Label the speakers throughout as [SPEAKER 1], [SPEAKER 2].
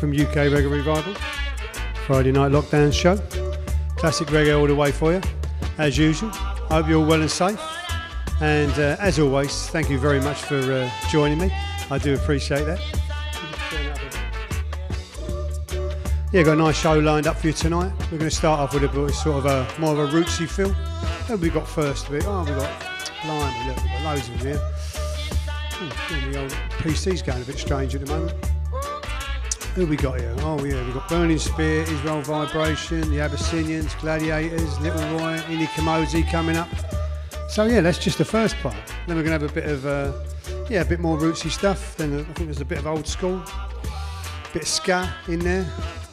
[SPEAKER 1] from UK Reggae Revival, Friday night lockdown show. Classic reggae all the way for you, as usual. I hope you're all well and safe. And uh, as always, thank you very much for uh, joining me. I do appreciate that. Yeah, got a nice show lined up for you tonight. We're going to start off with a sort of a more of a rootsy feel. Who we got first? Oh, we got blimey, look, we've got loads of them here. Ooh, the old PC's going a bit strange at the moment. Who we got here? Oh yeah, we've got Burning Spear, Israel Vibration, the Abyssinians, Gladiators, Little Roy, Ini Kamoze coming up. So yeah, that's just the first part. Then we're going to have a bit of, uh, yeah, a bit more rootsy stuff. Then I think there's a bit of old school, a bit of ska in there.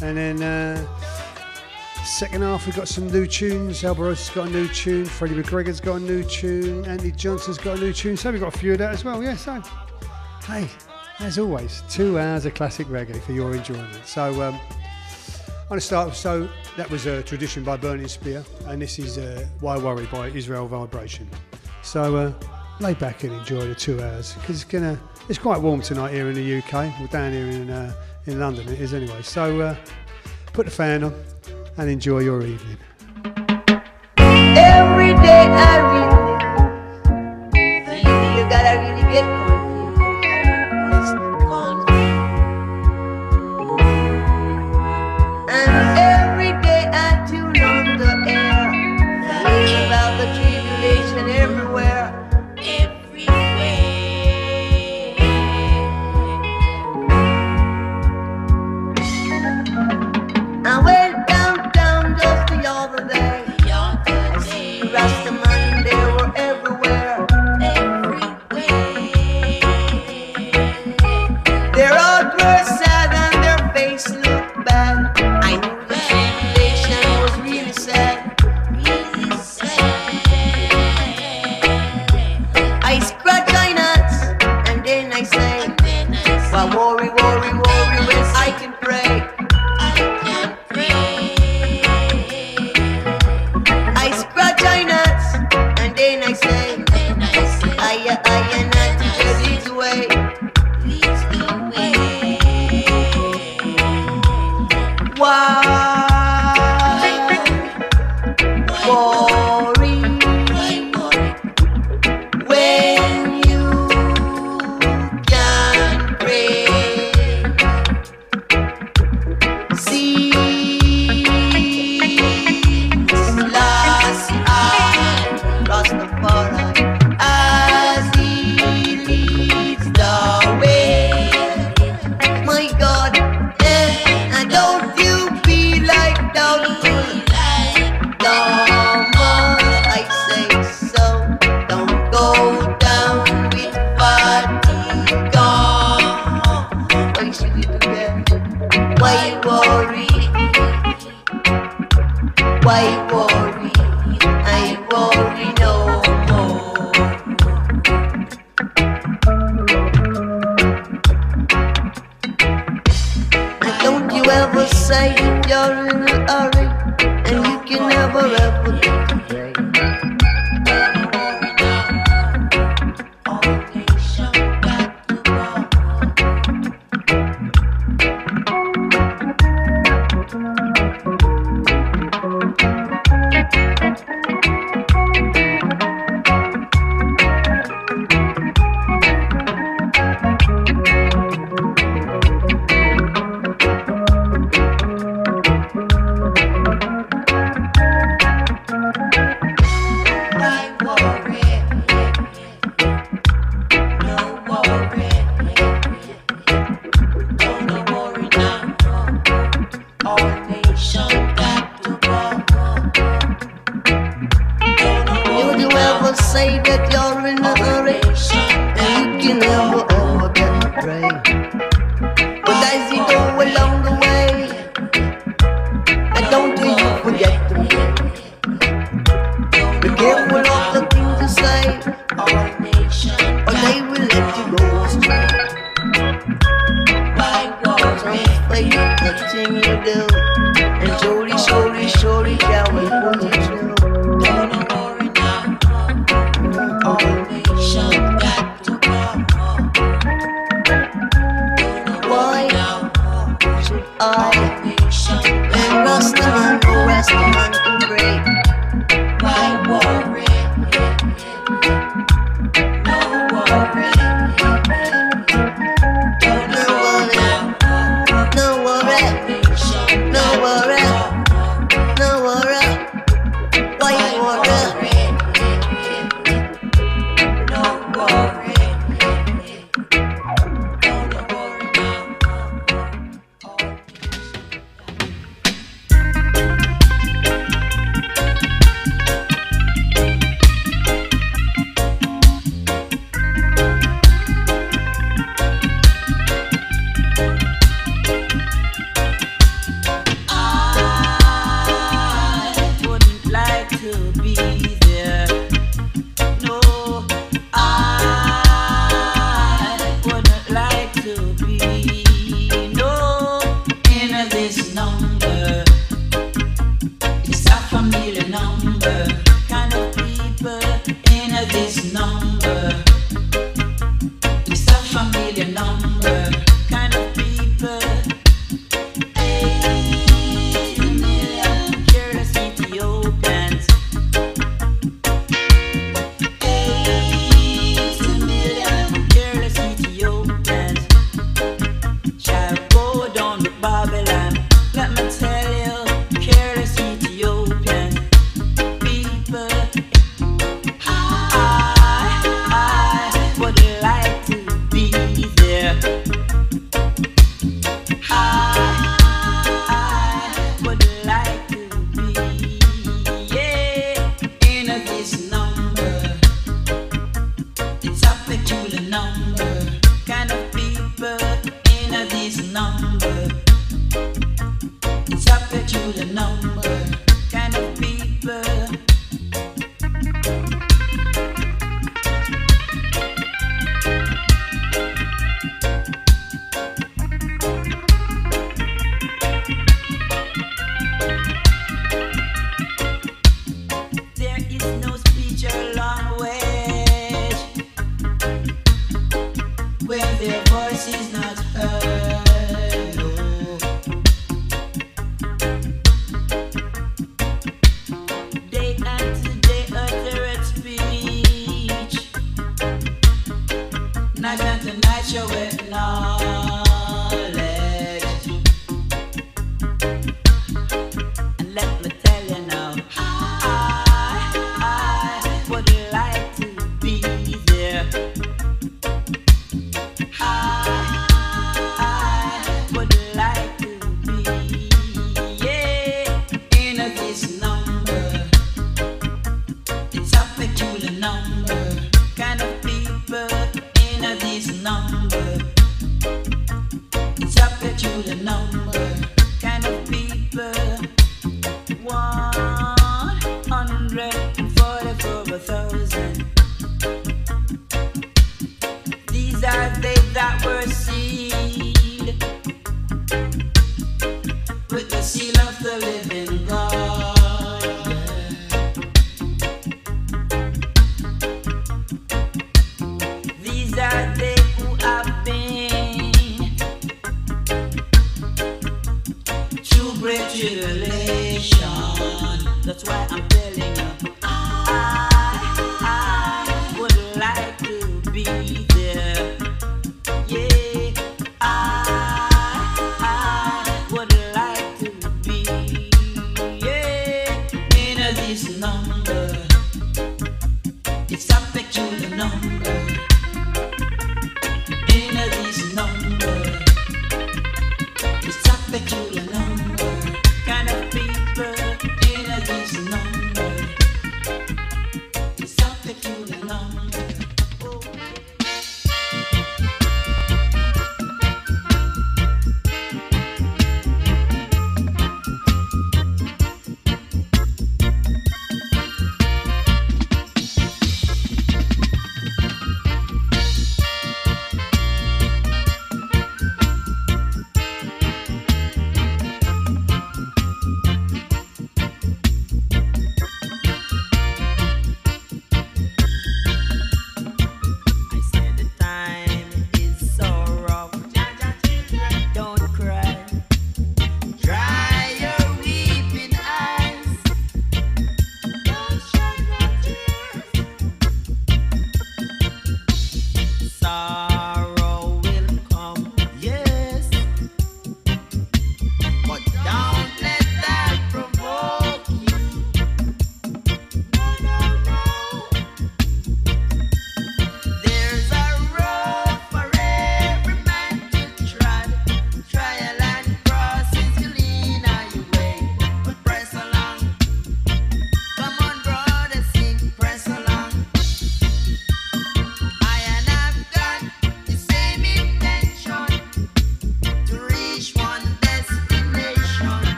[SPEAKER 1] And then uh, second half we've got some new tunes. Alborosie's got a new tune, Freddie McGregor's got a new tune, Andy Johnson's got a new tune. So we've got a few of that as well, yeah, so hey, as always, two hours of classic reggae for your enjoyment. So um, I'm going to start. So that was a tradition by Burning Spear, and this is uh, Why Worry by Israel Vibration. So uh, lay back and enjoy the two hours because it's gonna. It's quite warm tonight here in the UK. Well, down here in uh, in London it is anyway. So uh, put the fan on and enjoy your evening.
[SPEAKER 2] Every day I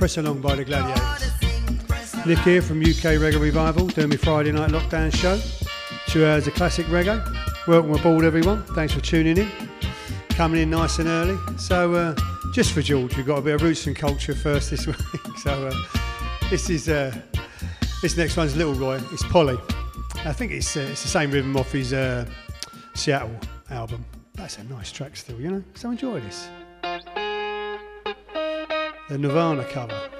[SPEAKER 1] Press Along by the Gladiators. Nick here from UK Reggae Revival, doing my Friday night lockdown show. Two hours of classic reggae. Welcome aboard, everyone. Thanks for tuning in. Coming in nice and early. So, uh, just for George, we've got a bit of roots and culture first this week. So, uh, this is uh, this next one's Little Roy. It's Polly. I think it's uh, it's the same rhythm off his uh, Seattle album. That's a nice track still, you know. So enjoy this. The Nirvana cover.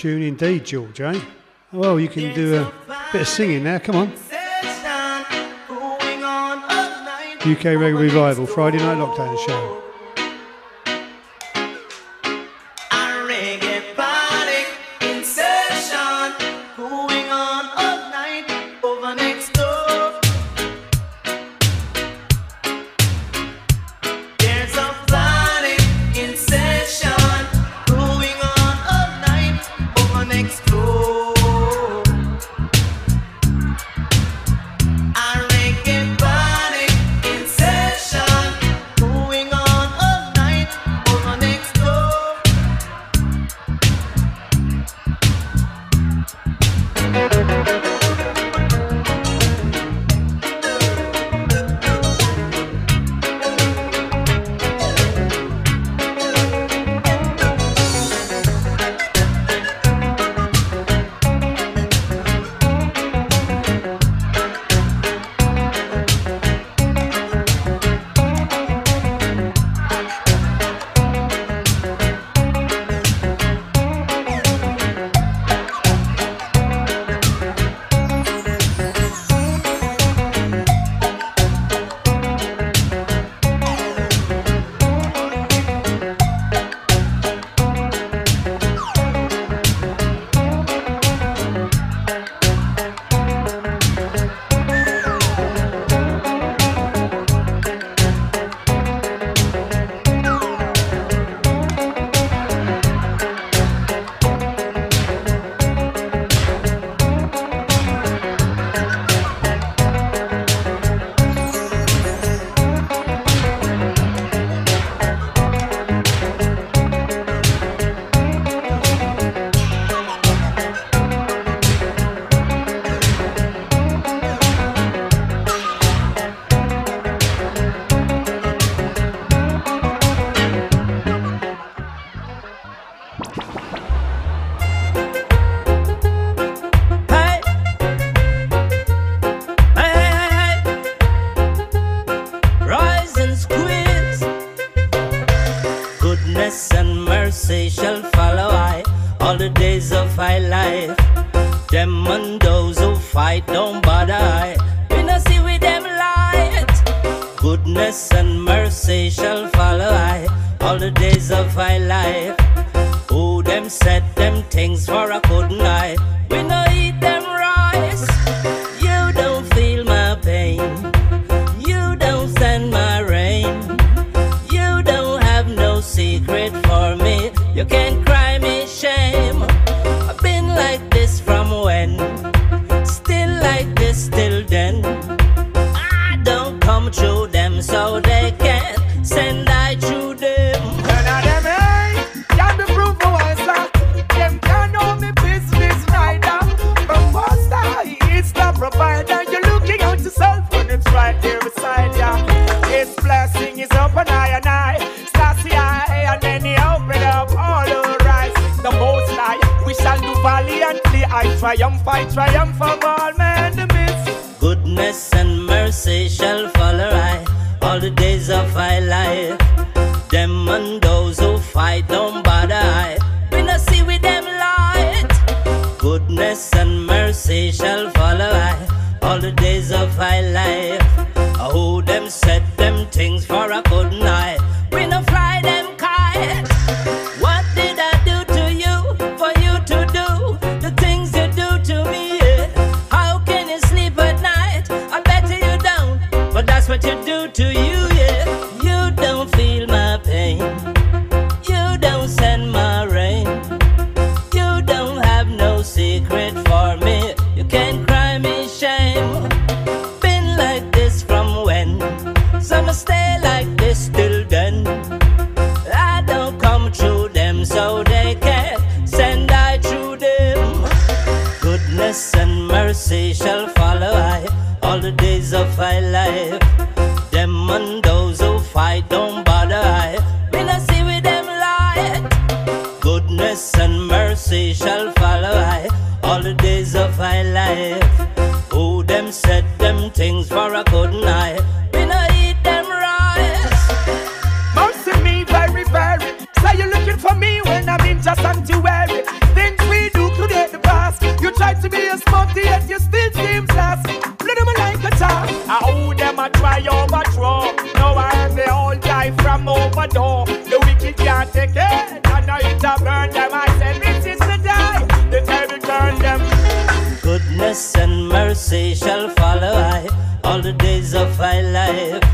[SPEAKER 3] Tune indeed, George, eh? Well, you can do a bit of singing now, come on. UK Reggae Revival, Friday Night Lockdown Show.
[SPEAKER 4] follow I all the days of my life. Oh, them said life.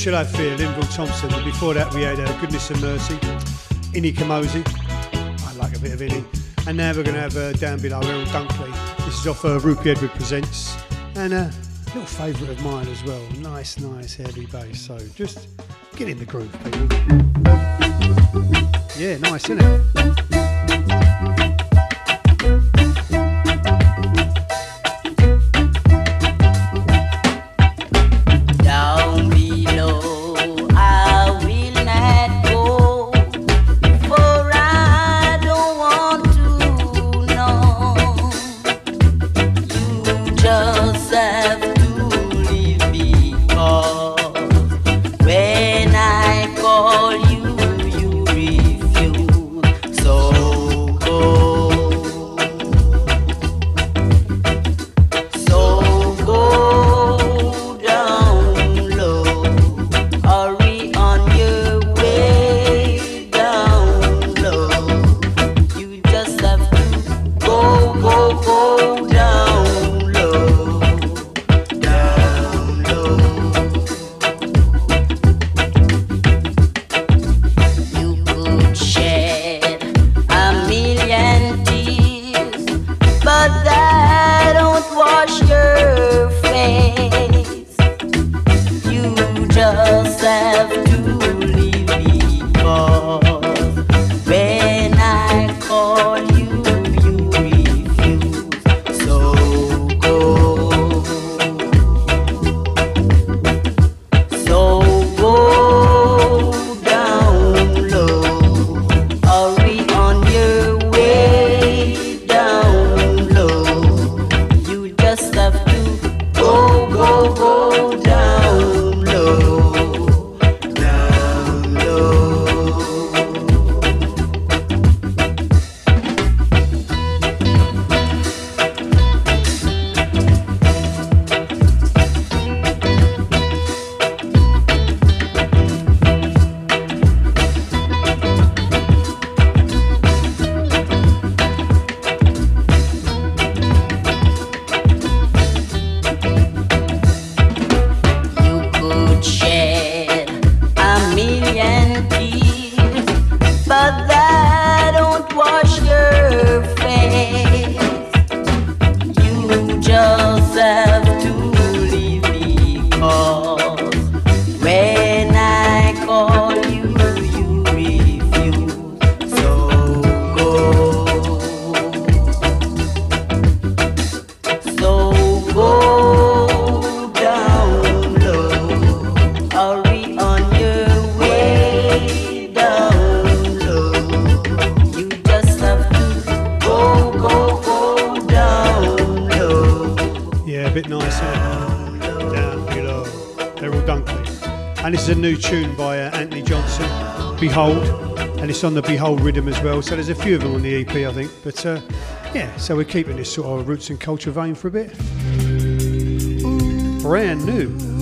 [SPEAKER 4] Shall
[SPEAKER 5] Have Fear, Linval Thompson. And before that, we had uh, Goodness and Mercy, Ini Kamoze. I like a bit of Ini. And now we're going to have uh, down below Errol Dunkley. This is off uh, Rupie Edward Presents. And uh, a little favourite of mine as well. Nice, nice, heavy bass. So just get in the groove, people. Yeah, nice, isn't it?
[SPEAKER 1] On
[SPEAKER 5] the Behold rhythm as well. So there's a few of them on the EP, I think. But uh, yeah, so we're keeping this sort of roots and culture vein for a bit. Brand new.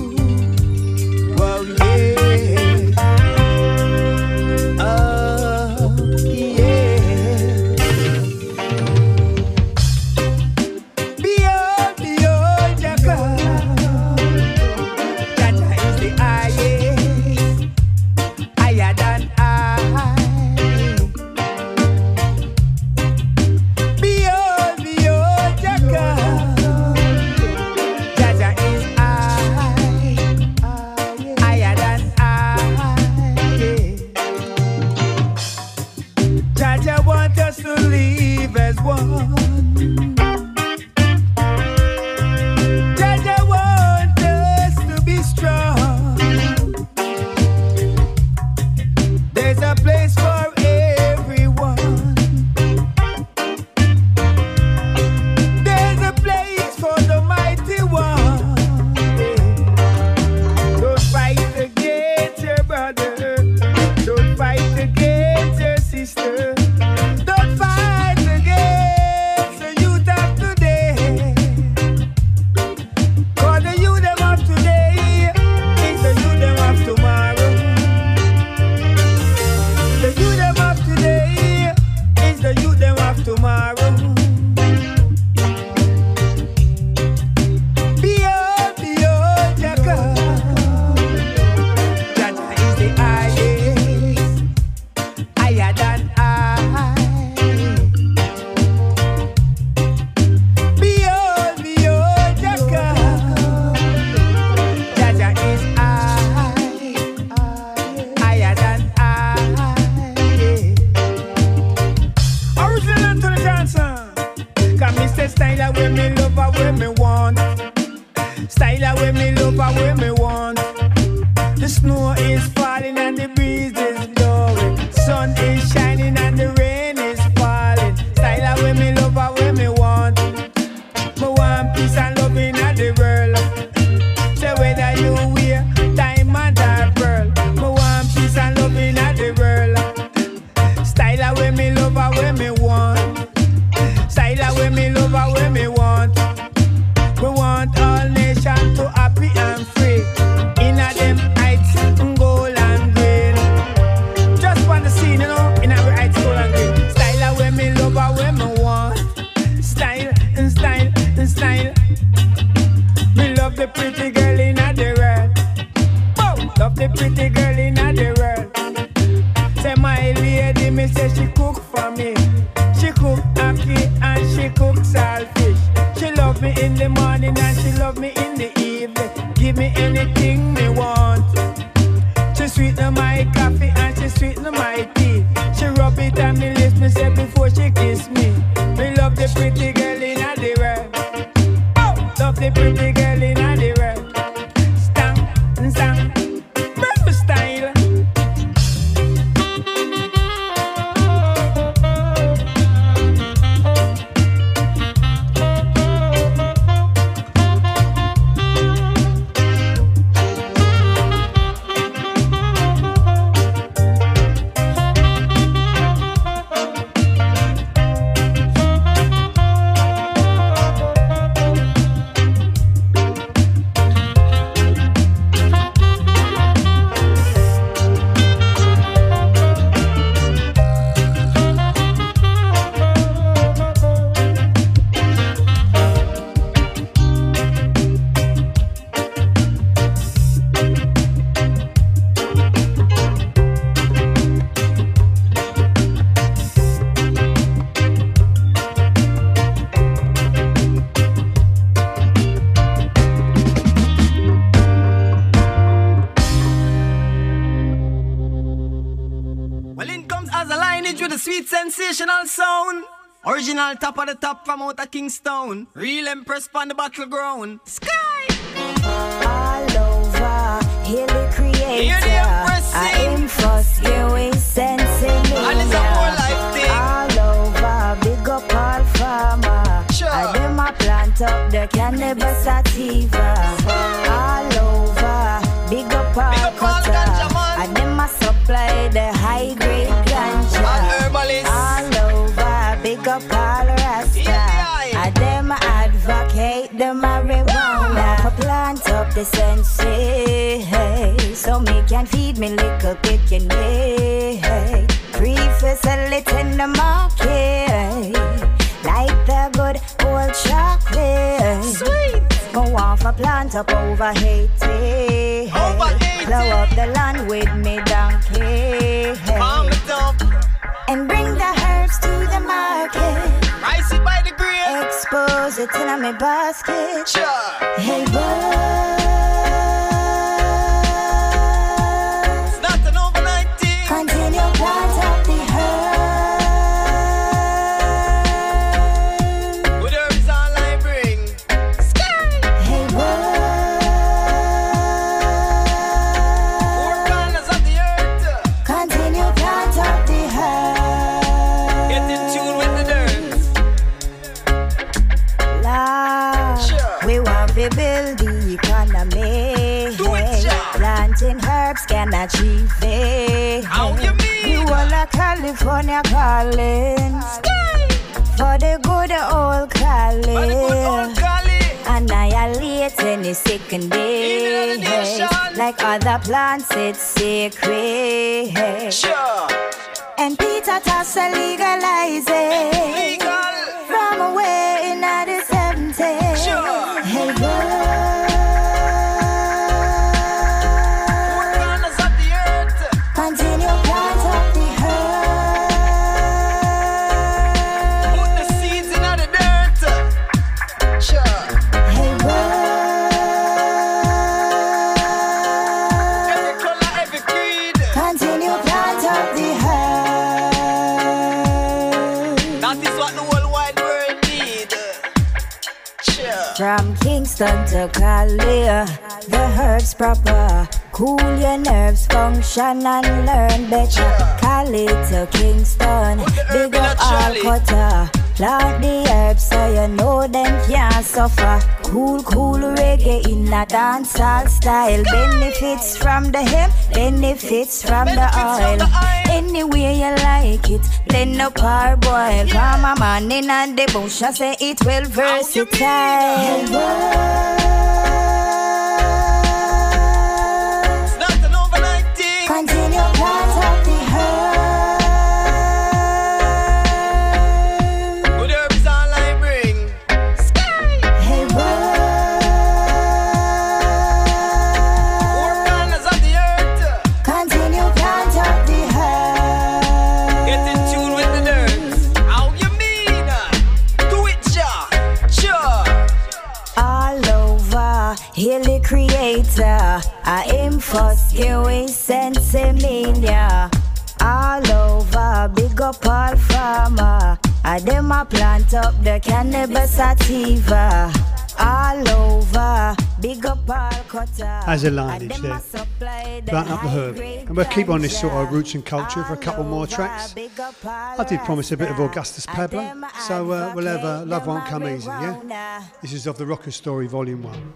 [SPEAKER 4] not till growing. up over Haiti.
[SPEAKER 6] Over Haiti.
[SPEAKER 4] Blow up the land with me donkey. And bring the herbs to the market.
[SPEAKER 6] Rice it by the grill.
[SPEAKER 4] Expose it in my basket.
[SPEAKER 6] Sure.
[SPEAKER 4] Hey, boy. plants, it's sacred.
[SPEAKER 6] Sure.
[SPEAKER 4] And Peter Tosh legalize it. Kingston to Cali. The herbs proper. Cool your nerves, function and learn better. Cali to Kingston. Big up all cutter. Plant the herbs so you know them can't suffer. Cool, cool reggae in a dancehall style. Benefits from the hemp, benefits from the oil. Any way you like it, then no parboil. Come a man in the bush, I say it well versatile. We sensimania. All over, big up all farmer. I them a plant up the cannabis sativa. All over, big up all cutter.
[SPEAKER 1] As a lineage there.
[SPEAKER 4] a
[SPEAKER 1] Plant up the herb. And we'll keep on this sort of roots and culture for a couple more tracks.
[SPEAKER 4] over, big up all
[SPEAKER 1] I did promise a bit of Augustus Pablo, so uh, we'll have uh, Love Won't Come Easy, yeah? This is of the Rocker Story Volume 1.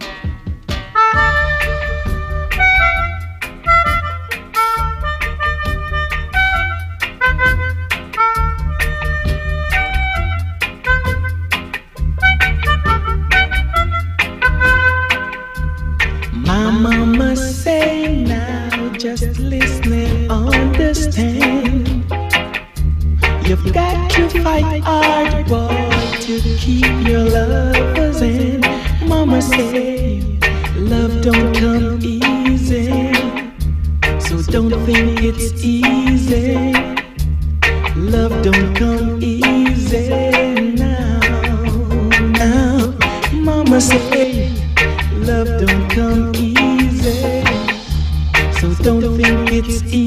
[SPEAKER 7] Mama say now, just listen and understand. You've got to fight hard, boy, to keep your lovers in. Mama say love don't come easy, so don't think it's easy. Love don't come easy now. Now, mama say love don't don't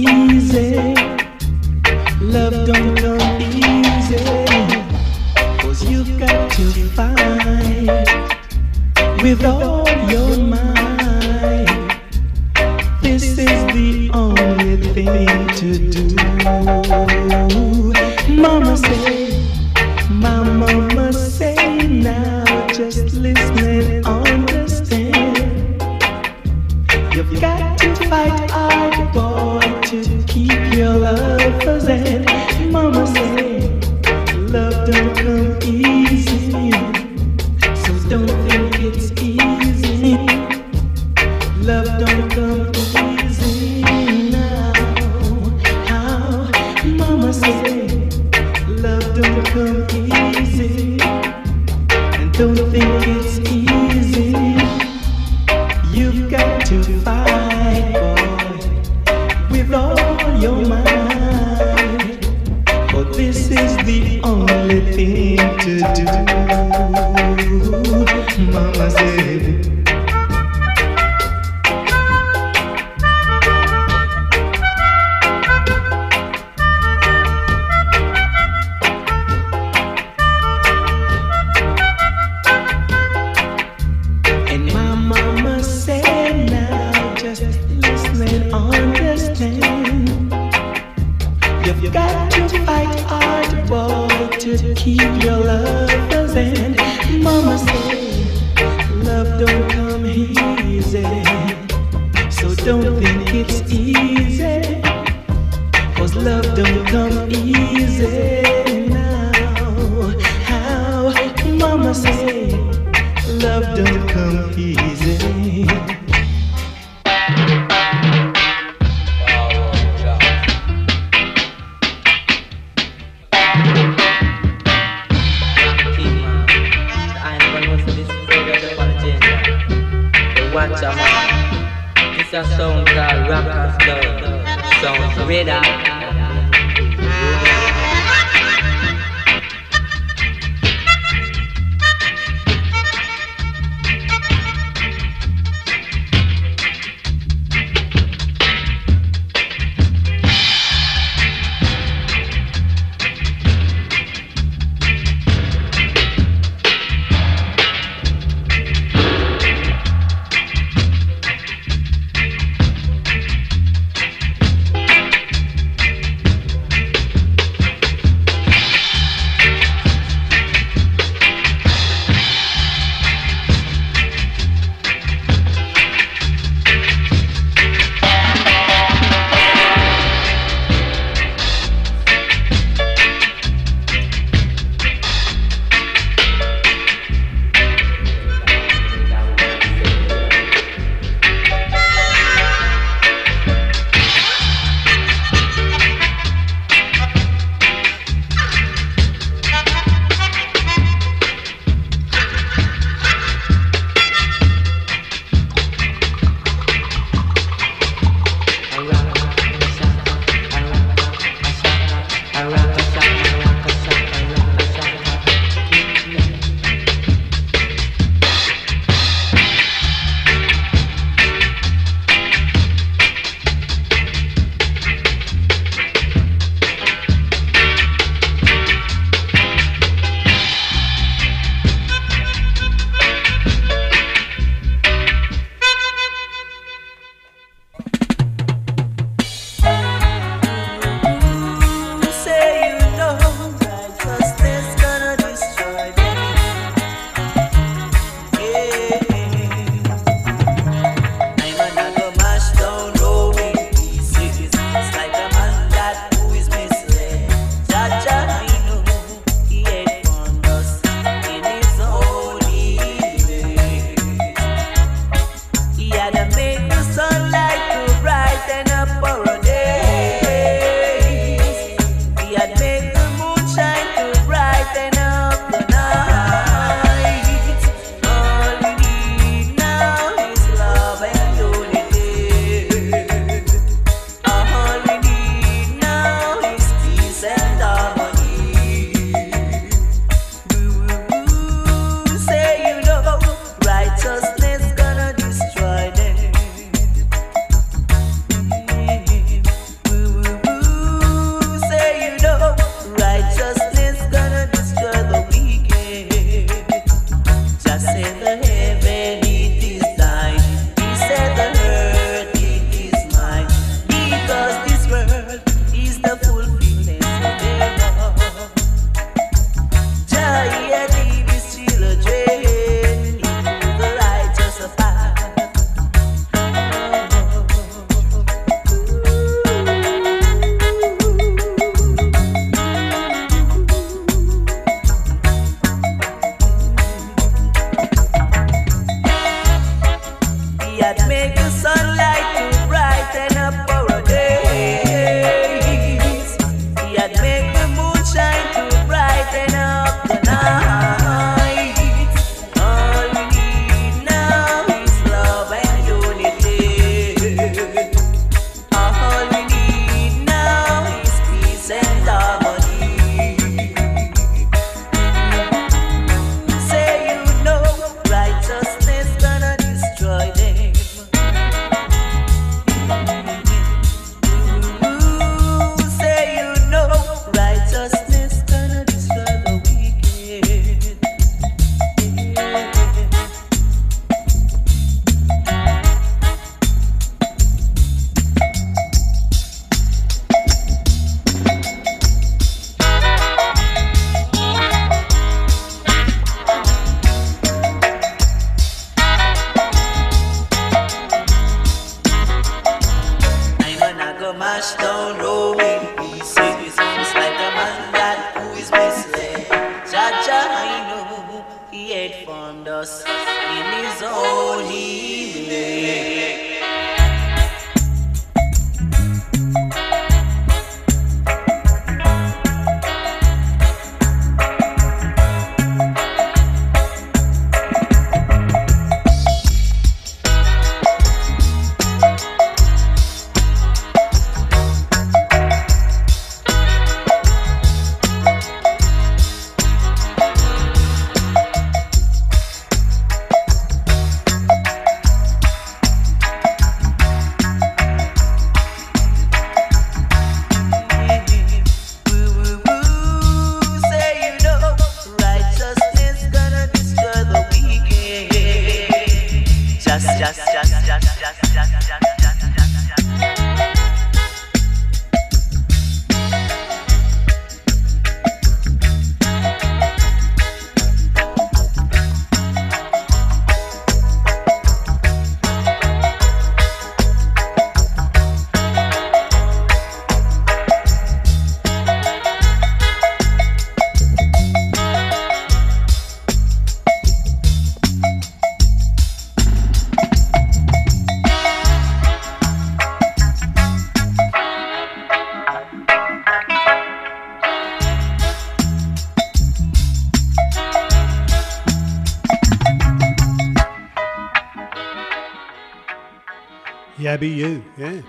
[SPEAKER 1] Be you, yeah.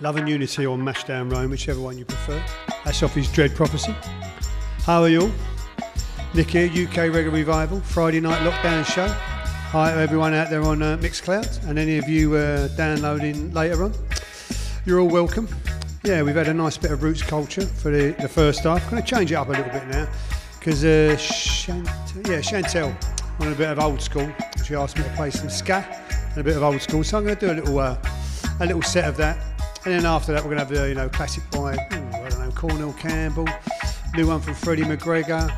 [SPEAKER 1] Love and Unity or Mashdown Rome, whichever one you prefer. That's off his Dread Prophecy. How are you all? Nick here, UK Reggae Revival, Friday night lockdown show. Hi to everyone out there on uh, Mixcloud and any of you uh, downloading later on. You're all welcome. Yeah, we've had a nice bit of roots culture for the, the first half. Going to change it up a little bit now because uh, Chant- yeah, Chantel wanted a bit of old school. She asked me to play some ska and a bit of old school, so I'm going to do a little uh, a little set of that. And then after that, we're going to have the you know classic by ooh, I don't know Cornell Campbell, new one from Freddie McGregor,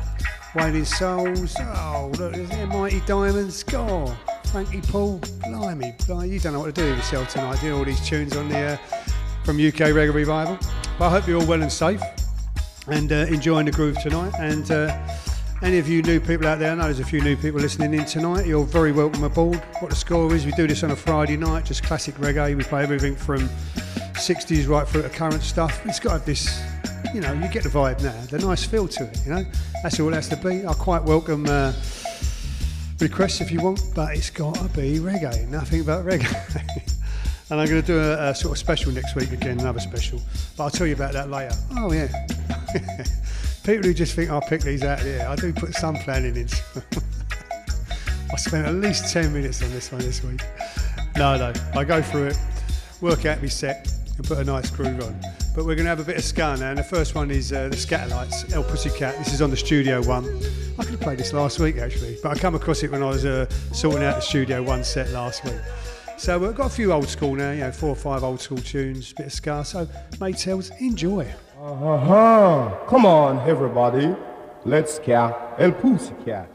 [SPEAKER 1] Wailing Souls. Oh, look, there's there Mighty Diamonds. God, Frankie Paul. Blimey, blimey, you don't know what to do with yourself tonight. Doing all these tunes on the uh, from UK Reggae Revival. But I hope you're all well and safe and uh, enjoying the groove tonight. And uh, any of you new people out there, I know there's a few new people listening in tonight. You're very welcome aboard. What the score is, we do this on a Friday night, just classic reggae. We play everything from 60s right through to current stuff. It's got this, you know, you get the vibe now, the nice feel to it, you know. That's all it has to be. I quite welcome uh, requests if you want, but it's got to be reggae, nothing but reggae. and I'm going to do a, a sort of special next week again, another special. But I'll tell you about that later. Oh, yeah. People who just think I'll pick these out of the air, I do put some planning in. I spent at least 10 minutes on this one this week. No, no, I go through it, work out my set, and put a nice groove on. But we're going to have a bit of ska now, and the first one is uh, the Skatalites, El Pussycat. This is on the studio one. I could have played this last week actually, but I come across it when I was uh, sorting out the studio one set last week. So we've got a few old school now, you know, four or five old school tunes, bit of ska. So, Maytels, enjoy.
[SPEAKER 8] Uh-huh. Come on, everybody. Let's cat El Pussycat.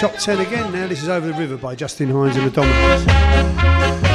[SPEAKER 9] top 10 again now. This is Over the River by Justin Hines and the Dominoes.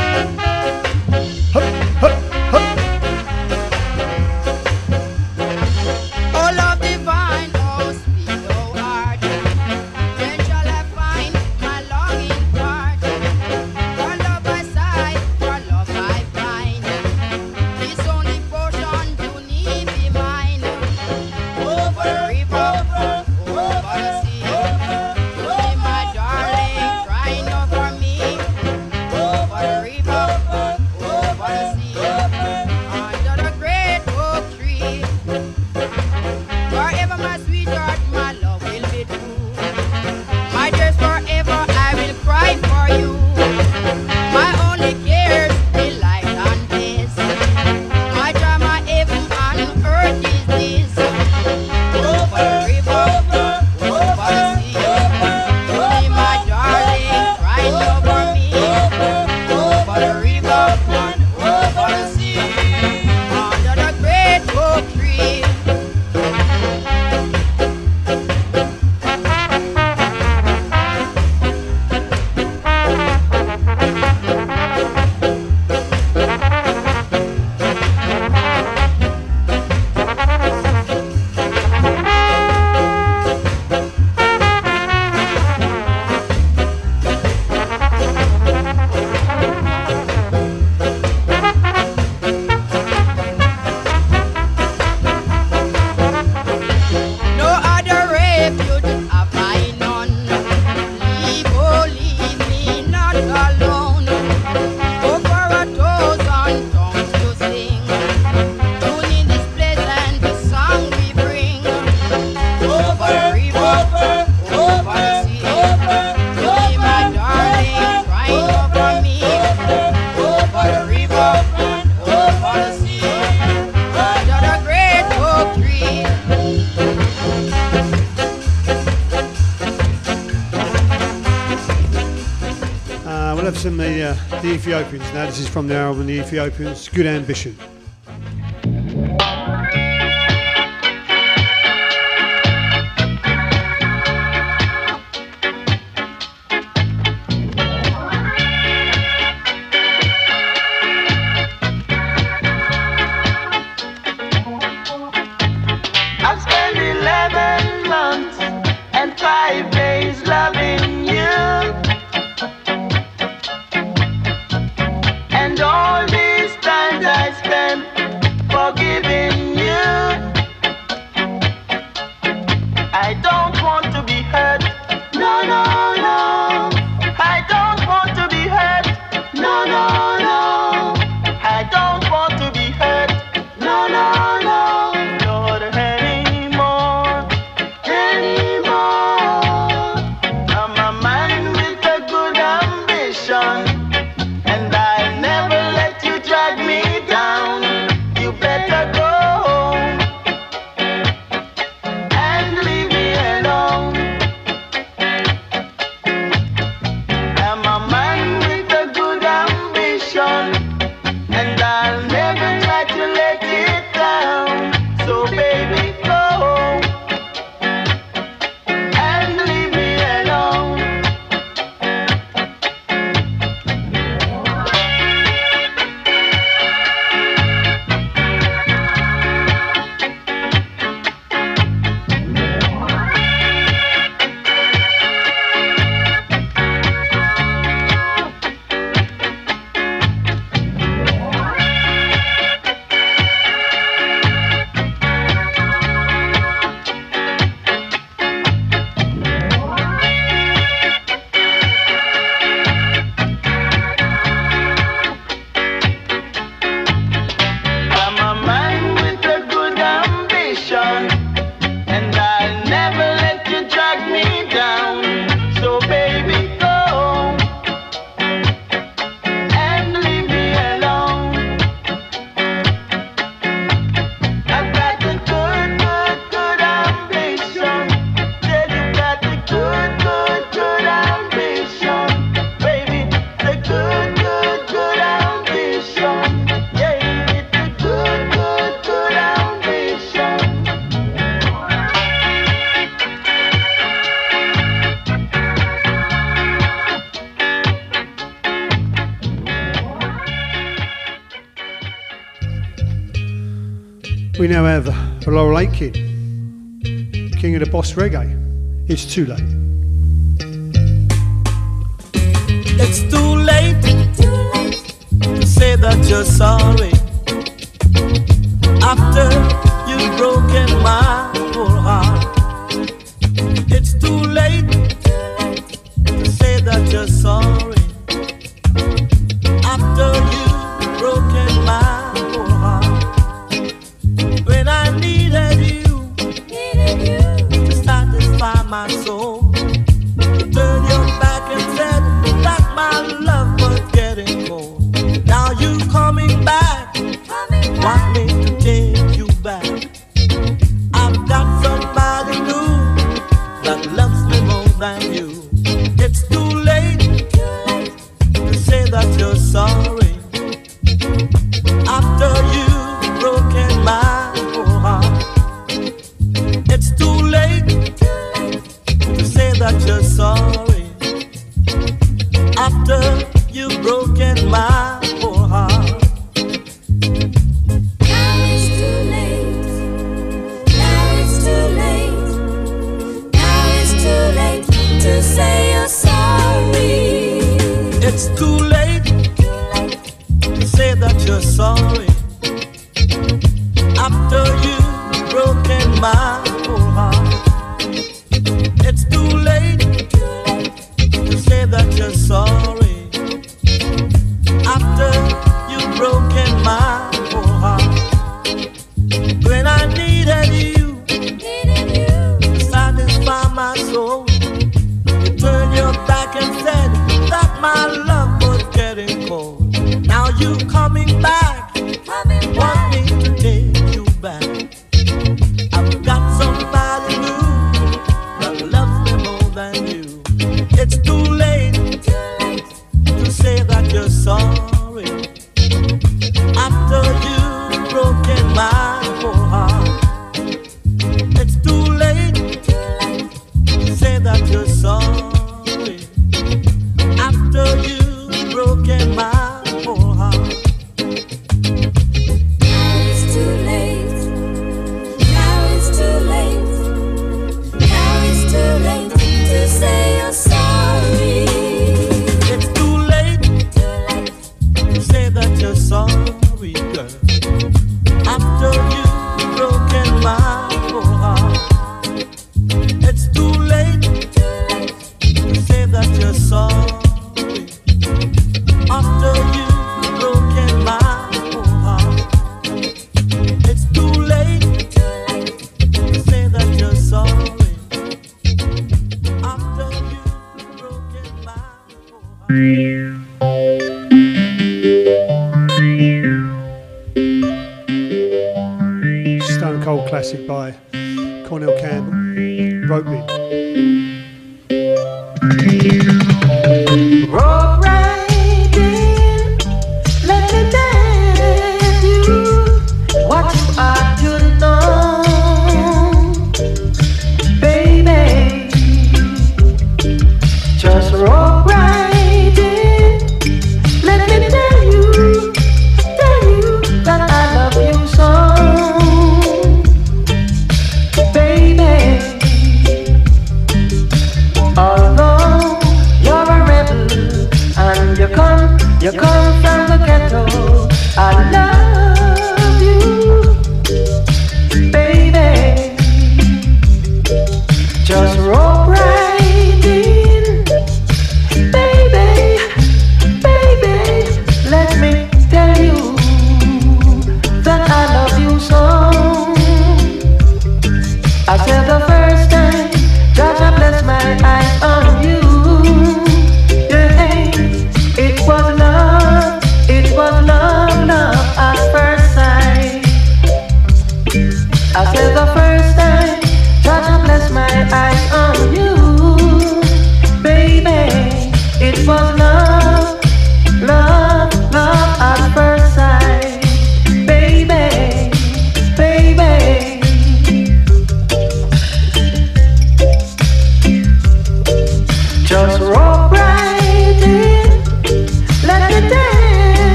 [SPEAKER 9] Harmony VIP Square Ambition.
[SPEAKER 3] Reggae. It's too late.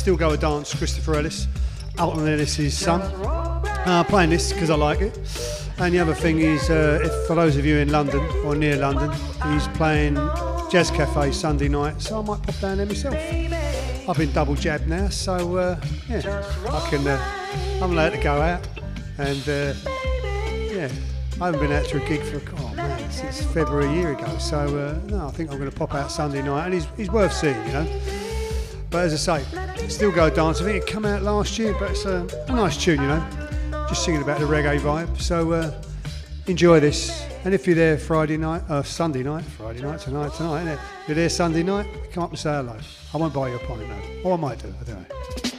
[SPEAKER 1] Still Go a Dance, Christopher Ellis, Alton Ellis's son. Uh, playing this because I like it. And the other thing is, uh, if for those of you in London or near London, he's playing Jazz Cafe Sunday night, so I might pop down there myself. I've been double jabbed now, so uh, yeah, I can. Uh, I'm allowed to go out, and uh, yeah, I haven't been out to a gig for oh man since February a year ago. So uh, no, I think I'm going to pop out Sunday night, and he's, he's worth seeing, you know. But as I say, still go dance. I think it came out last year, but it's a, a nice tune, you know. Just singing about the reggae vibe. So uh, enjoy this. And if you're there Friday night, uh, Sunday night, Friday night tonight, tonight? If you're there Sunday night, come up and say hello. I won't buy you a pint, no. Or I might do. I don't know.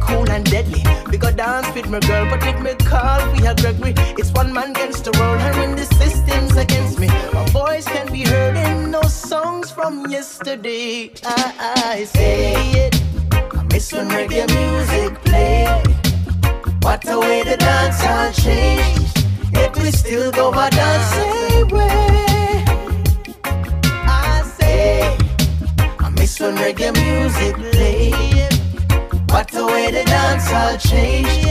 [SPEAKER 10] Cool and deadly. We go dance with my girl, but with me call we are Gregory. It's one man against the world, and when the system's against me, my voice can be heard in no songs from yesterday. I, I say it. I miss when reggae music played. What a way the dance all changed. Yet we still go our dancing way. I say, I miss when reggae music played. What a way the dance all changed.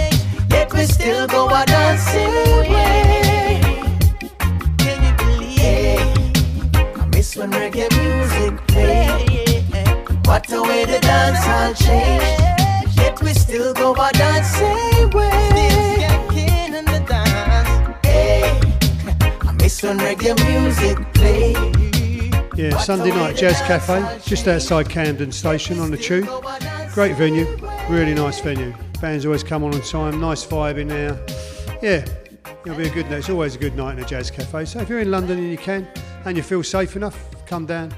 [SPEAKER 10] Yet we still go our dancing way. Can you believe? I miss when reggae music played. What a way the dance all changed. Yet we still go our dancing way. Still skanking in the dance. Hey, I miss when reggae music played.
[SPEAKER 1] Yeah, Sunday night Jazz Cafe, just outside Camden Station on the tube. Great venue, really nice venue. Bands always come on on time, nice vibe in there. Yeah, it'll be a good night. It's always a good night in a Jazz Cafe. So if you're in London and you can, and you feel safe enough, come down.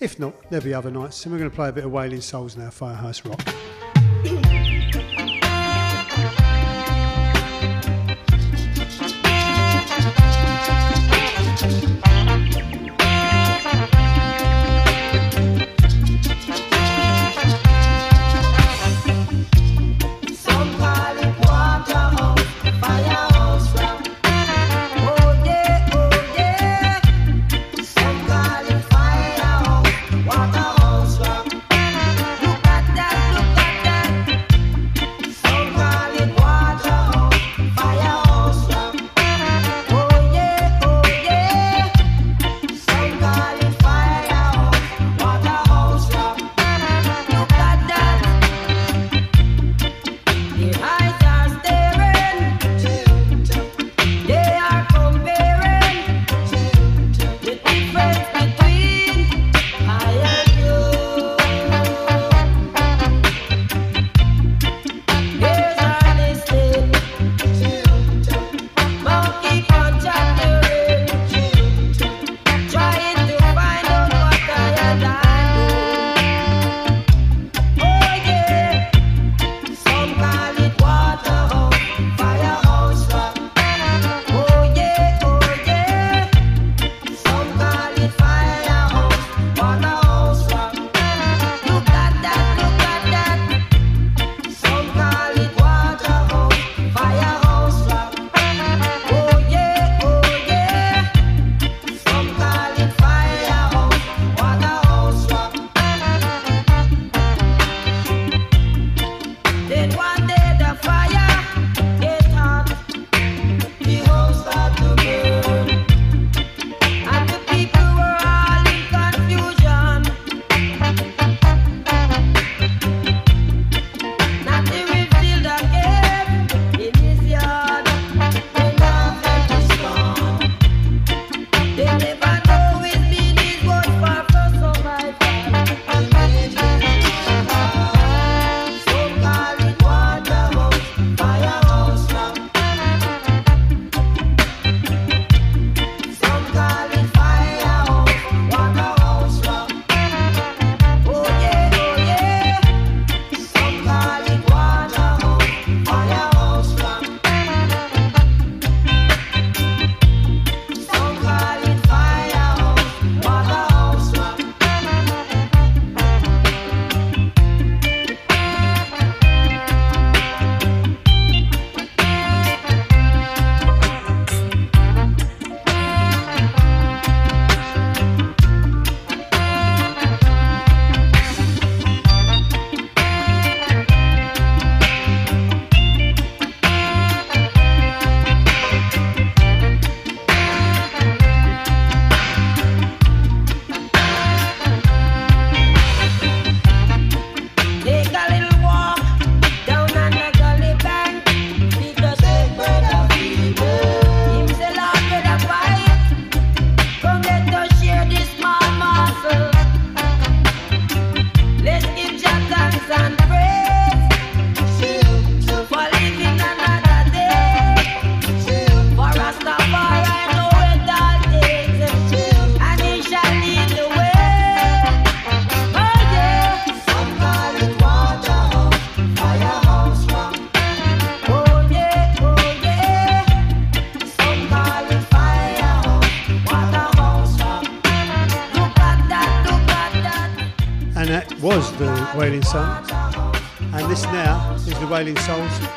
[SPEAKER 1] If not, there'll be other nights. And we're going to play a bit of Wailing Souls now, Firehouse Rock.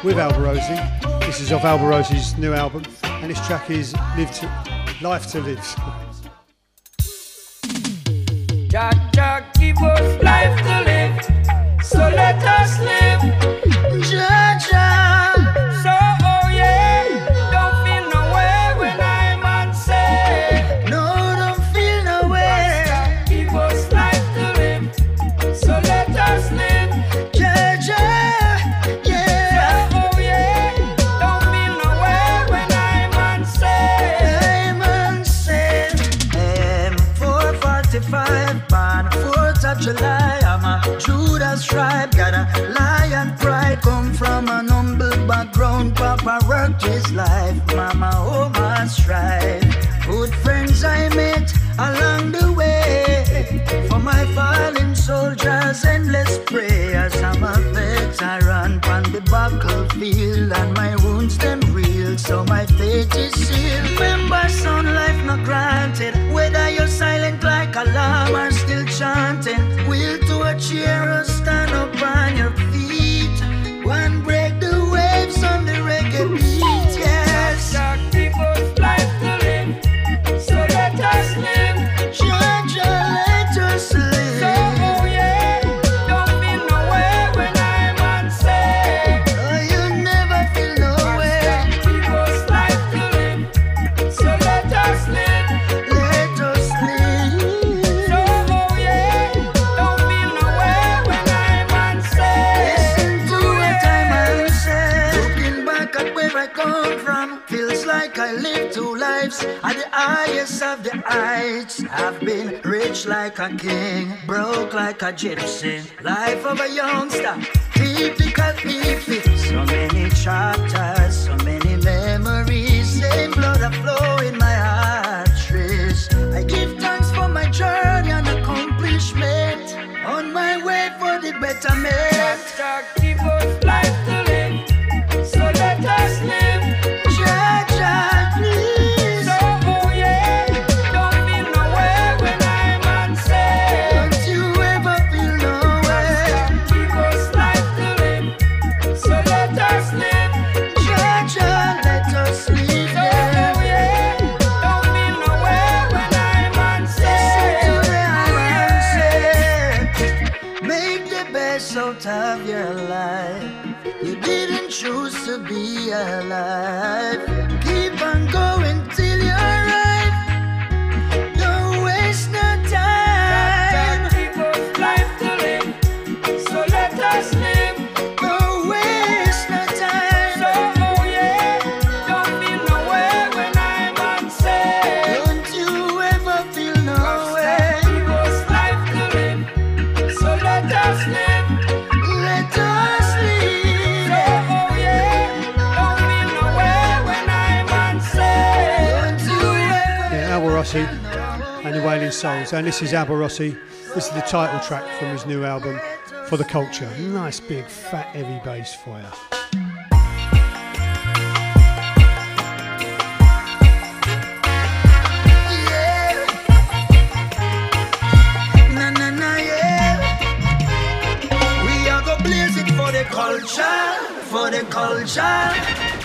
[SPEAKER 1] with Alborosie. This is off Alborosie's new album, and this track is Live to, Life to Live.
[SPEAKER 11] monster. Typical people. So many chapters, so
[SPEAKER 6] So,
[SPEAKER 1] and this is Alborosie. This is the title track from his new album, For the Culture. Nice big fat heavy bass for you.
[SPEAKER 11] culture, for the culture.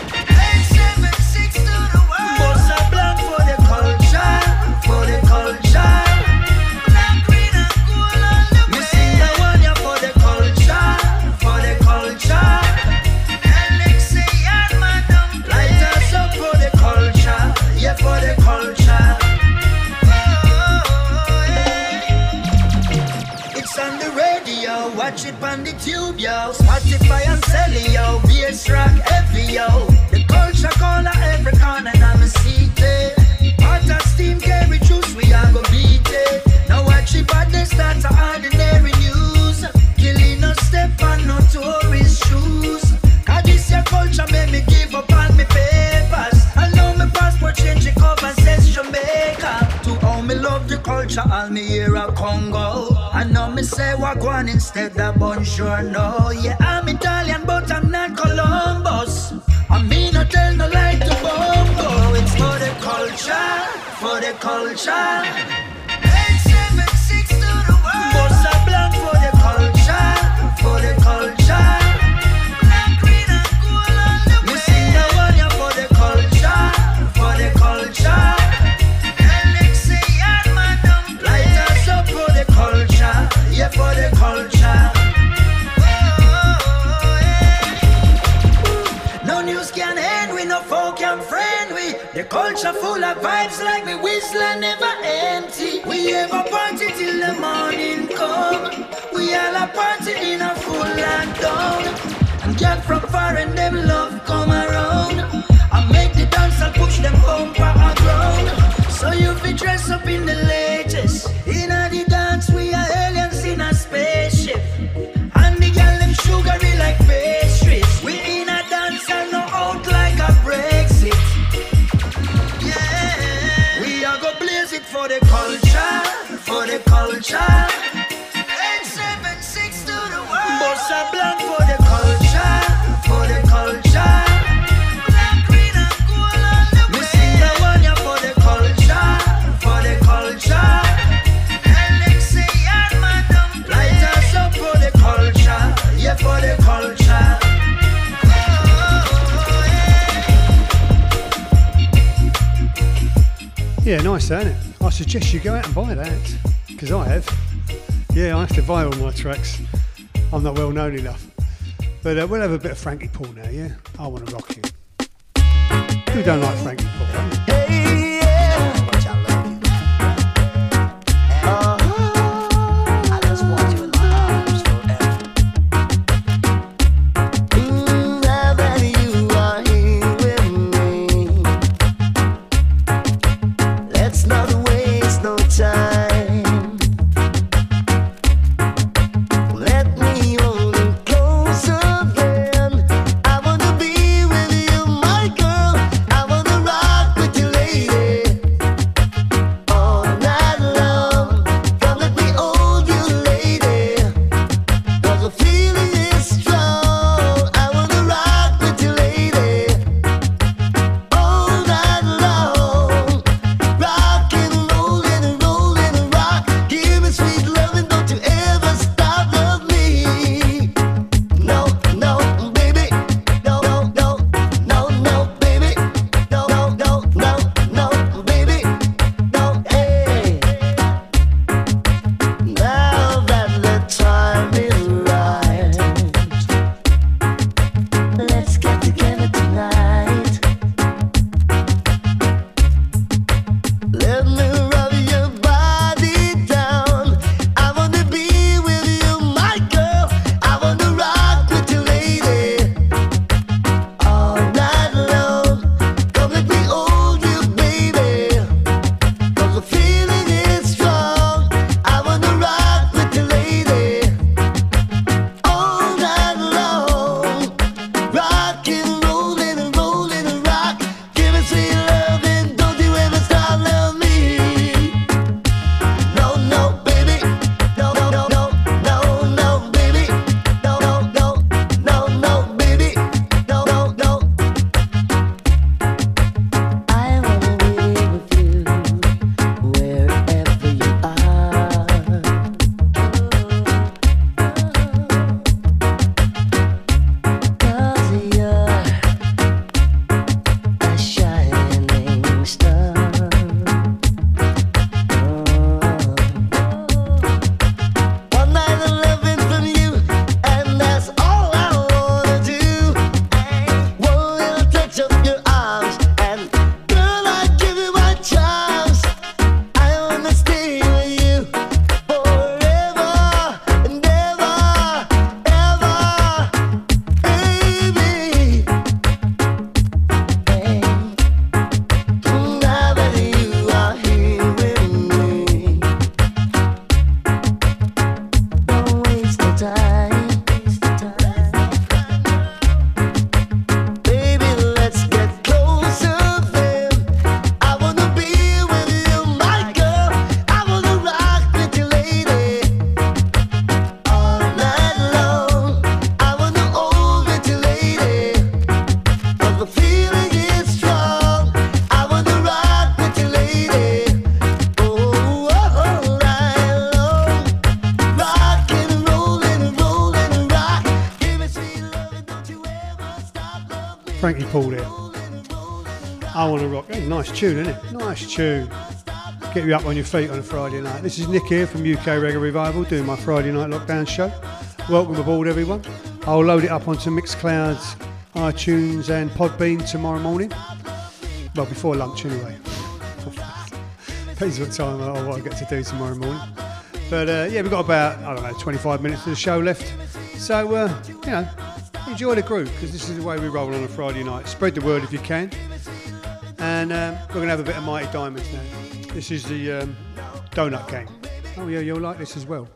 [SPEAKER 11] up in the
[SPEAKER 12] lake. suggest you go out and buy that because I have. Yeah, I have to buy all my tracks. I'm not well known enough. But uh, we'll have a bit of Frankie Paul now, yeah? I want to rock you. Who don't like Frankie Paul? tune, isn't it? Nice tune. Get you up on your feet on a Friday night. This is Nick here from UK Reggae Revival doing my Friday night lockdown show. Welcome aboard, everyone. I'll load it up onto Mixcloud's iTunes and Podbean tomorrow morning.
[SPEAKER 3] Well, before lunch, anyway. Depends what time or what I get to do tomorrow morning. But uh, yeah, we've got about, I don't know, 25 minutes of the show left. So, uh, you know, enjoy the group because this is the way we roll on a Friday night. Spread the word if you can. And um, we're going to have a bit of Mighty Diamonds now. This is the um, donut game. Oh, yeah, you'll like this as well.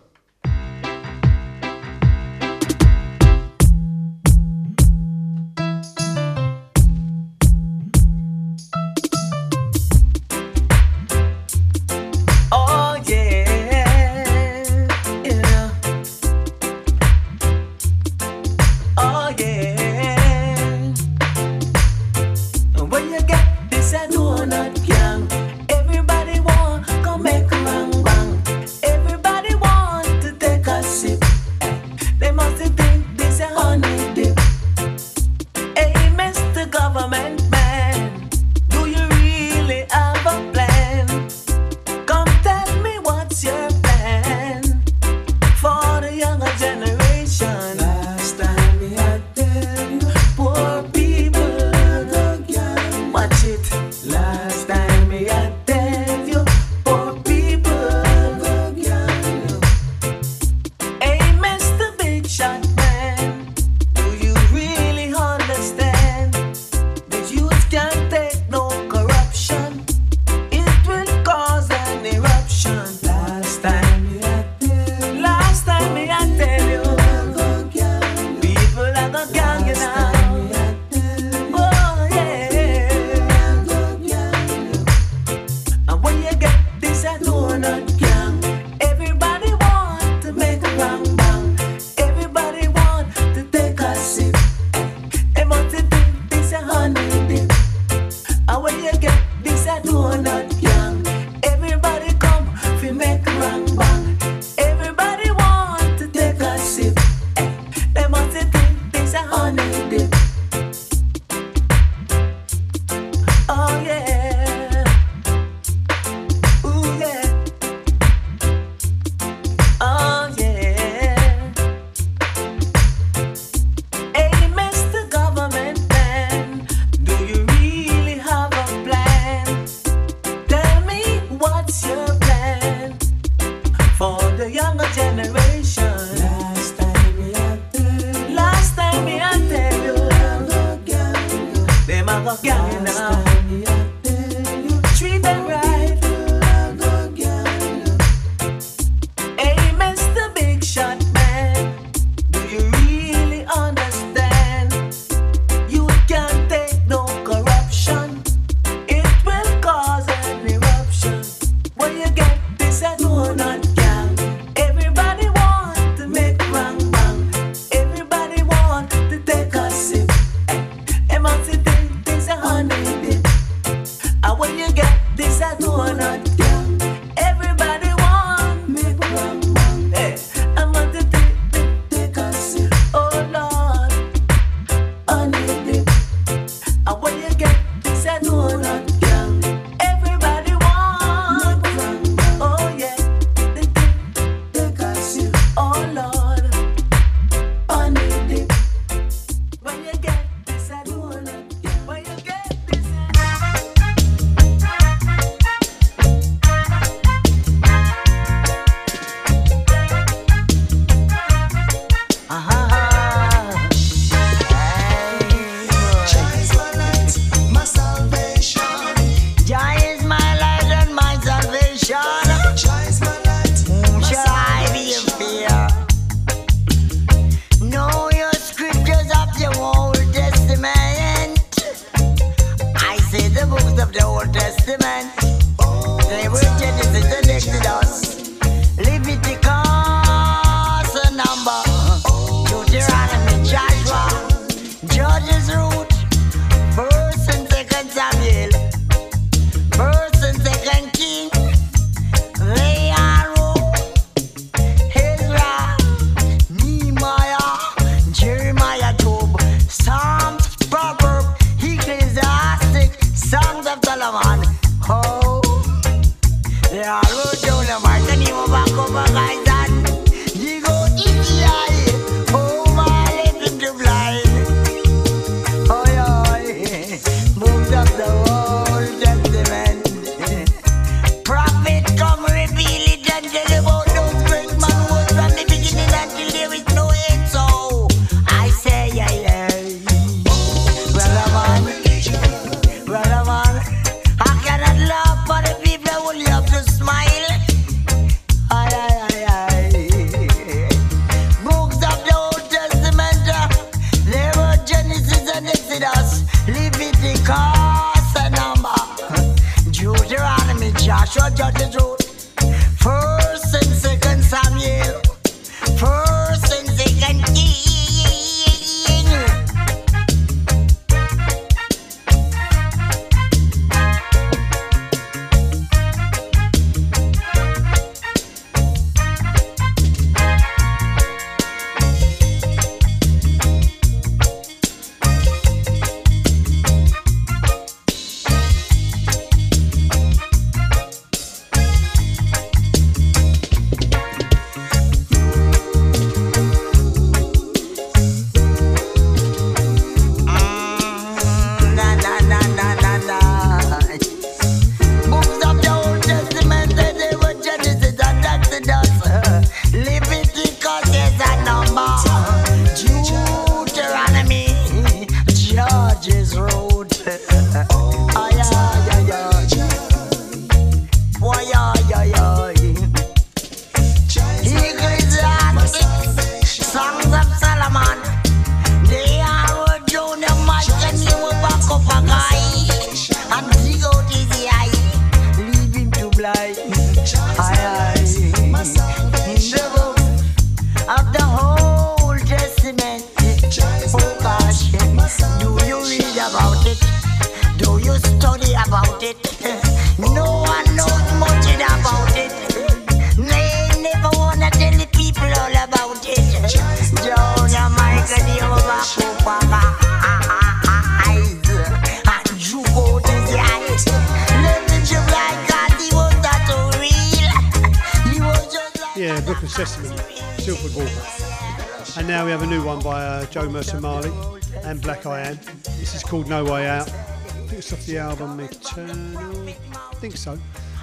[SPEAKER 10] Off the album Eternal. I think so.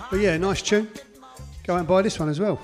[SPEAKER 10] But yeah, nice tune. Go and buy this one as well.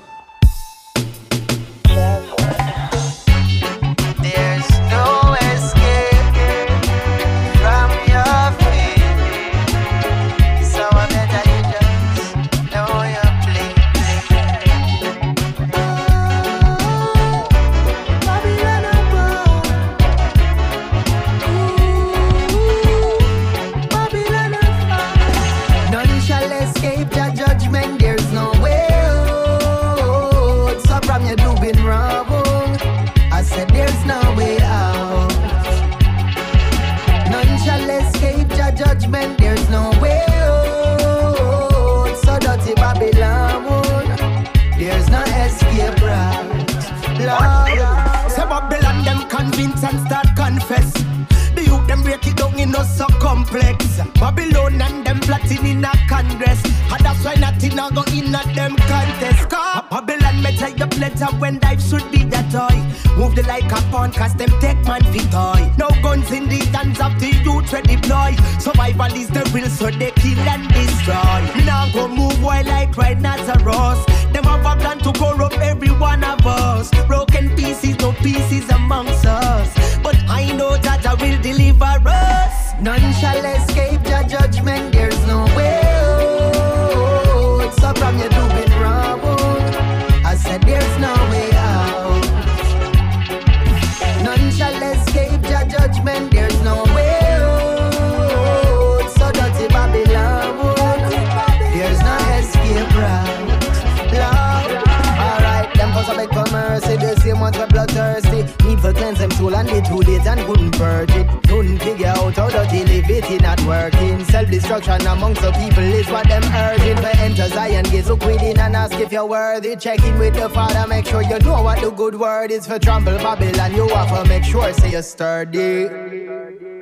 [SPEAKER 13] sturdy.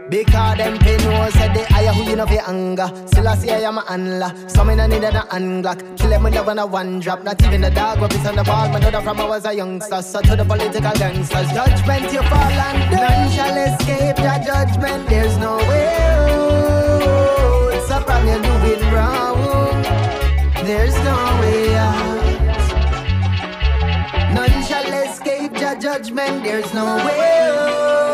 [SPEAKER 13] Because them pay no said they hire who you know for anger. Still I see I am a handler. Some in a need an unlock. Kill them with love and a one drop. Not even the dog what is on the ball. My daughter from I was a youngster. So to the political gangsters. Judgment you fall and none shall escape your judgment. There's no way out. So from you doing wrong. There's no way out. None shall escape your judgment. There's no way out.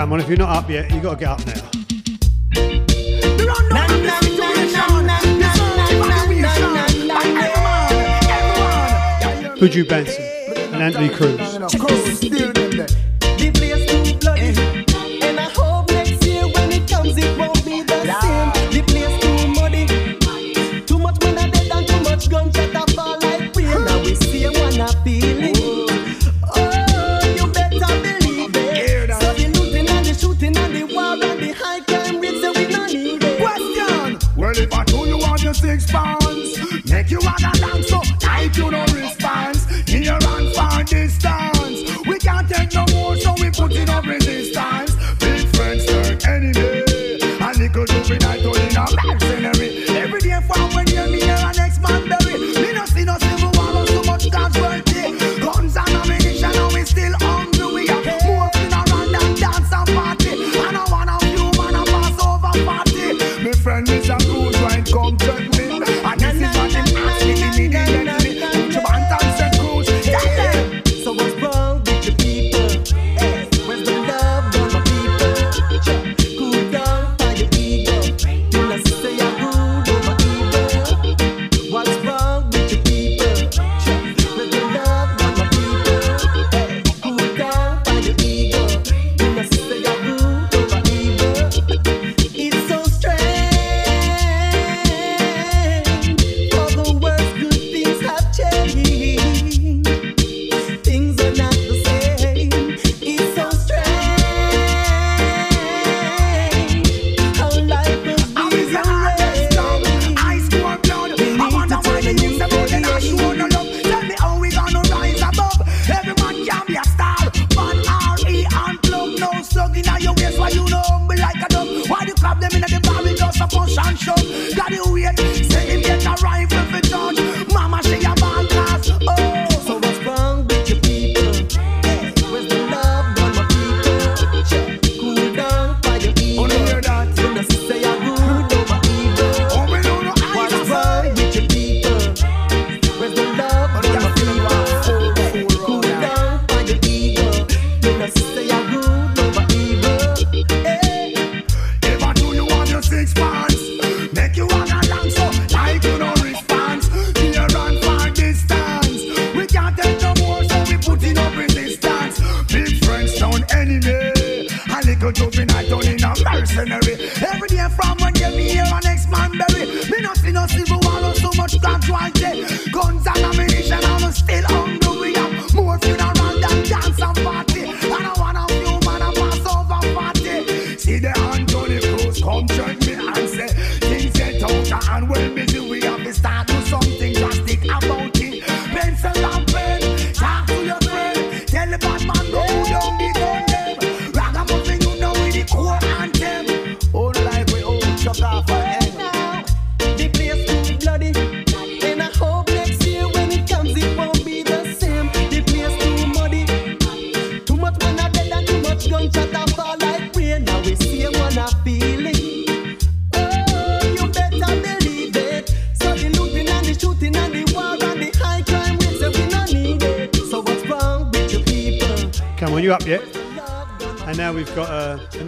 [SPEAKER 14] Come on, if you're not up yet, you got to get up now. Buju Banton and Anthony Cruz.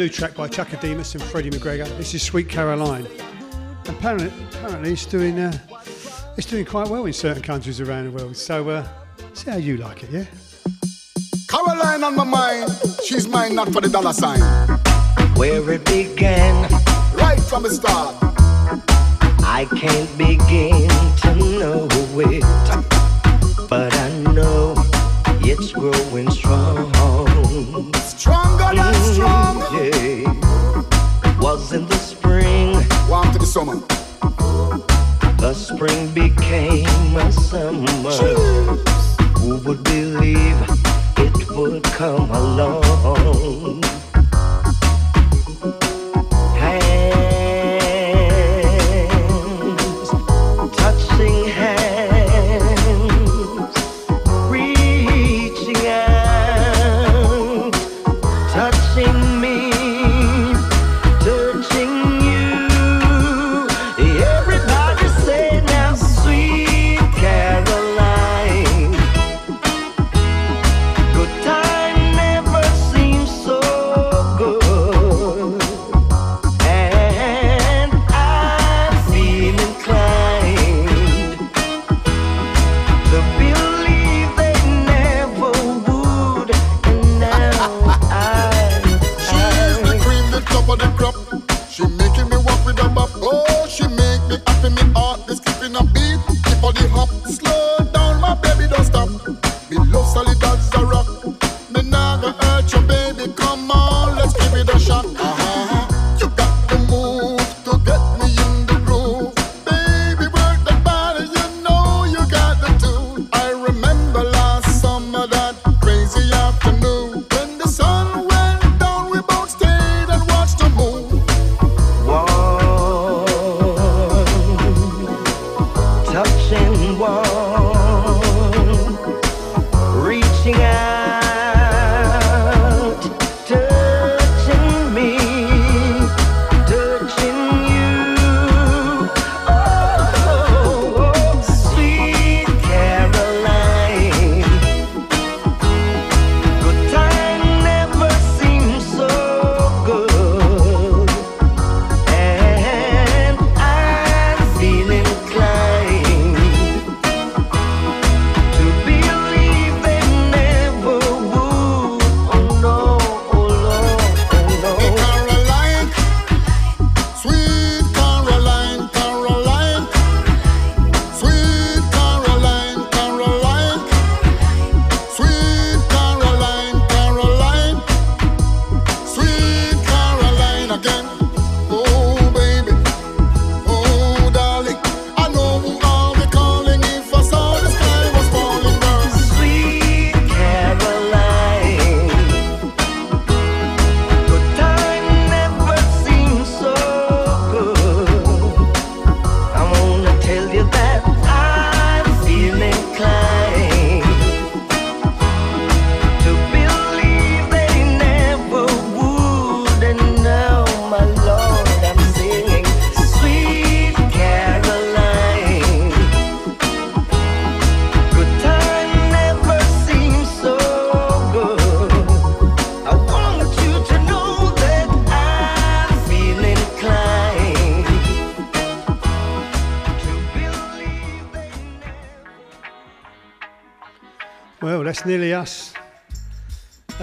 [SPEAKER 14] new track by Chuck Ademus and Freddie McGregor. This is Sweet Caroline. Apparently, apparently it's doing uh, it's doing quite well in certain countries around the world. So uh, see how you like it, yeah.
[SPEAKER 15] Caroline on my mind, she's mine not for the dollar sign.
[SPEAKER 3] Where it began,
[SPEAKER 15] right from the start.
[SPEAKER 3] I can't begin to know it, but I know it's growing strong.
[SPEAKER 15] summer.
[SPEAKER 3] The spring became a summer. Who would believe it would come along?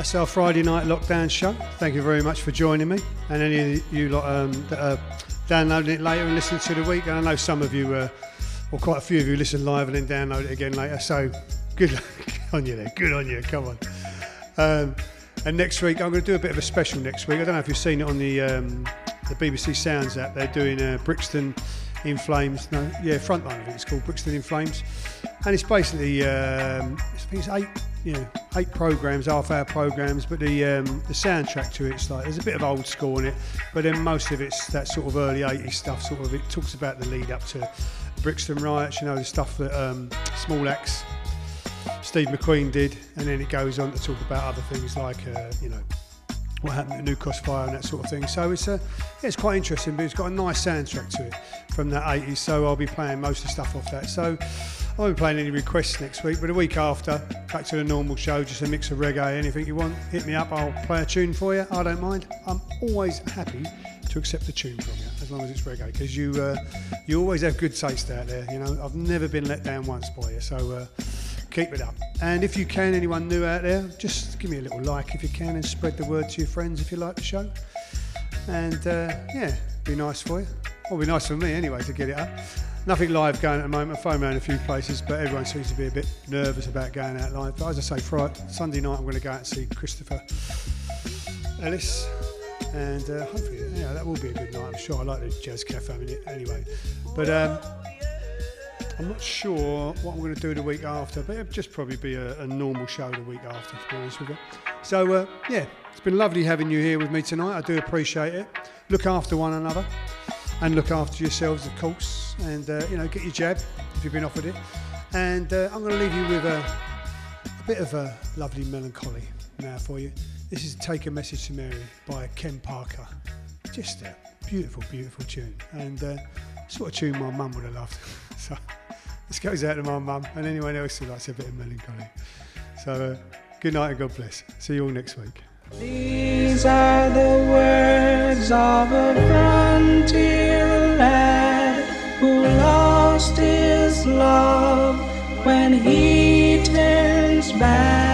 [SPEAKER 1] That's our Friday night lockdown show. Thank you very much for joining me. And any of you lot um, that are downloading it later and listening to the week. And I know some of you, uh, or quite a few of you, listen live and then download it again later. So good on you there. Good on you. Come on. Um, and next week, I'm going to do a bit of a special next week. I don't know if you've seen it on the um, the BBC Sounds app. They're doing uh, Brixton in Flames. No, yeah, Frontline. I think it's called Brixton in Flames, and it's basically um, I think it's eight, know, eight programs, half-hour programs. But the um, the soundtrack to it's like there's a bit of old school in it, but then most of it's that sort of early '80s stuff. Sort of it talks about the lead up to Brixton riots. You know, the stuff that um, Small Axe. Steve McQueen did, and then it goes on to talk about other things like, uh, you know, what happened at New Cross Fire and that sort of thing. So it's, yeah, it's quite interesting, but it's got a nice soundtrack to it from that 80s. So I'll be playing most of the stuff off that. So I won't be playing any requests next week, but the week after, back to the normal show, just a mix of reggae, anything you want, hit me up. I'll play a tune for you. I don't mind. I'm always happy to accept a tune from you, as long as it's reggae, because you uh, you always have good taste out there. You know, I've never been let down once by you. So. Uh, keep it up. And if you can, anyone new out there, just give me a little like if you can and spread the word to your friends if you like the show. And uh, yeah, be nice for you. Well, be nice for me anyway to get it up. Nothing live going at the moment. I phone around a few places, but everyone seems to be a bit nervous about going out live. But as I say, Friday, Sunday night, I'm going to go out and see Christopher Ellis. And uh, hopefully, yeah, that will be a good night. I'm sure I like the Jazz Cafe anyway. But um, I'm not sure what I'm going to do the week after, but it'll just probably be a, a normal show the week after, to be honest with you. So, uh, yeah, it's been lovely having you here with me tonight. I do appreciate it. Look after one another and look after yourselves, of course. And, uh, you know, get your jab if you've been offered it. And uh, I'm going to leave you with a, a bit of a lovely melancholy now for you. This is Take a Message to Mary by Ken Parker. Just a beautiful, beautiful tune. And uh, sort of tune my mum would have loved. so this goes out to my mum and anyone else who likes a bit of melancholy. So uh, good night and God bless. See you all next week.
[SPEAKER 16] These are the words of a frontier lad who lost his love when he turns back.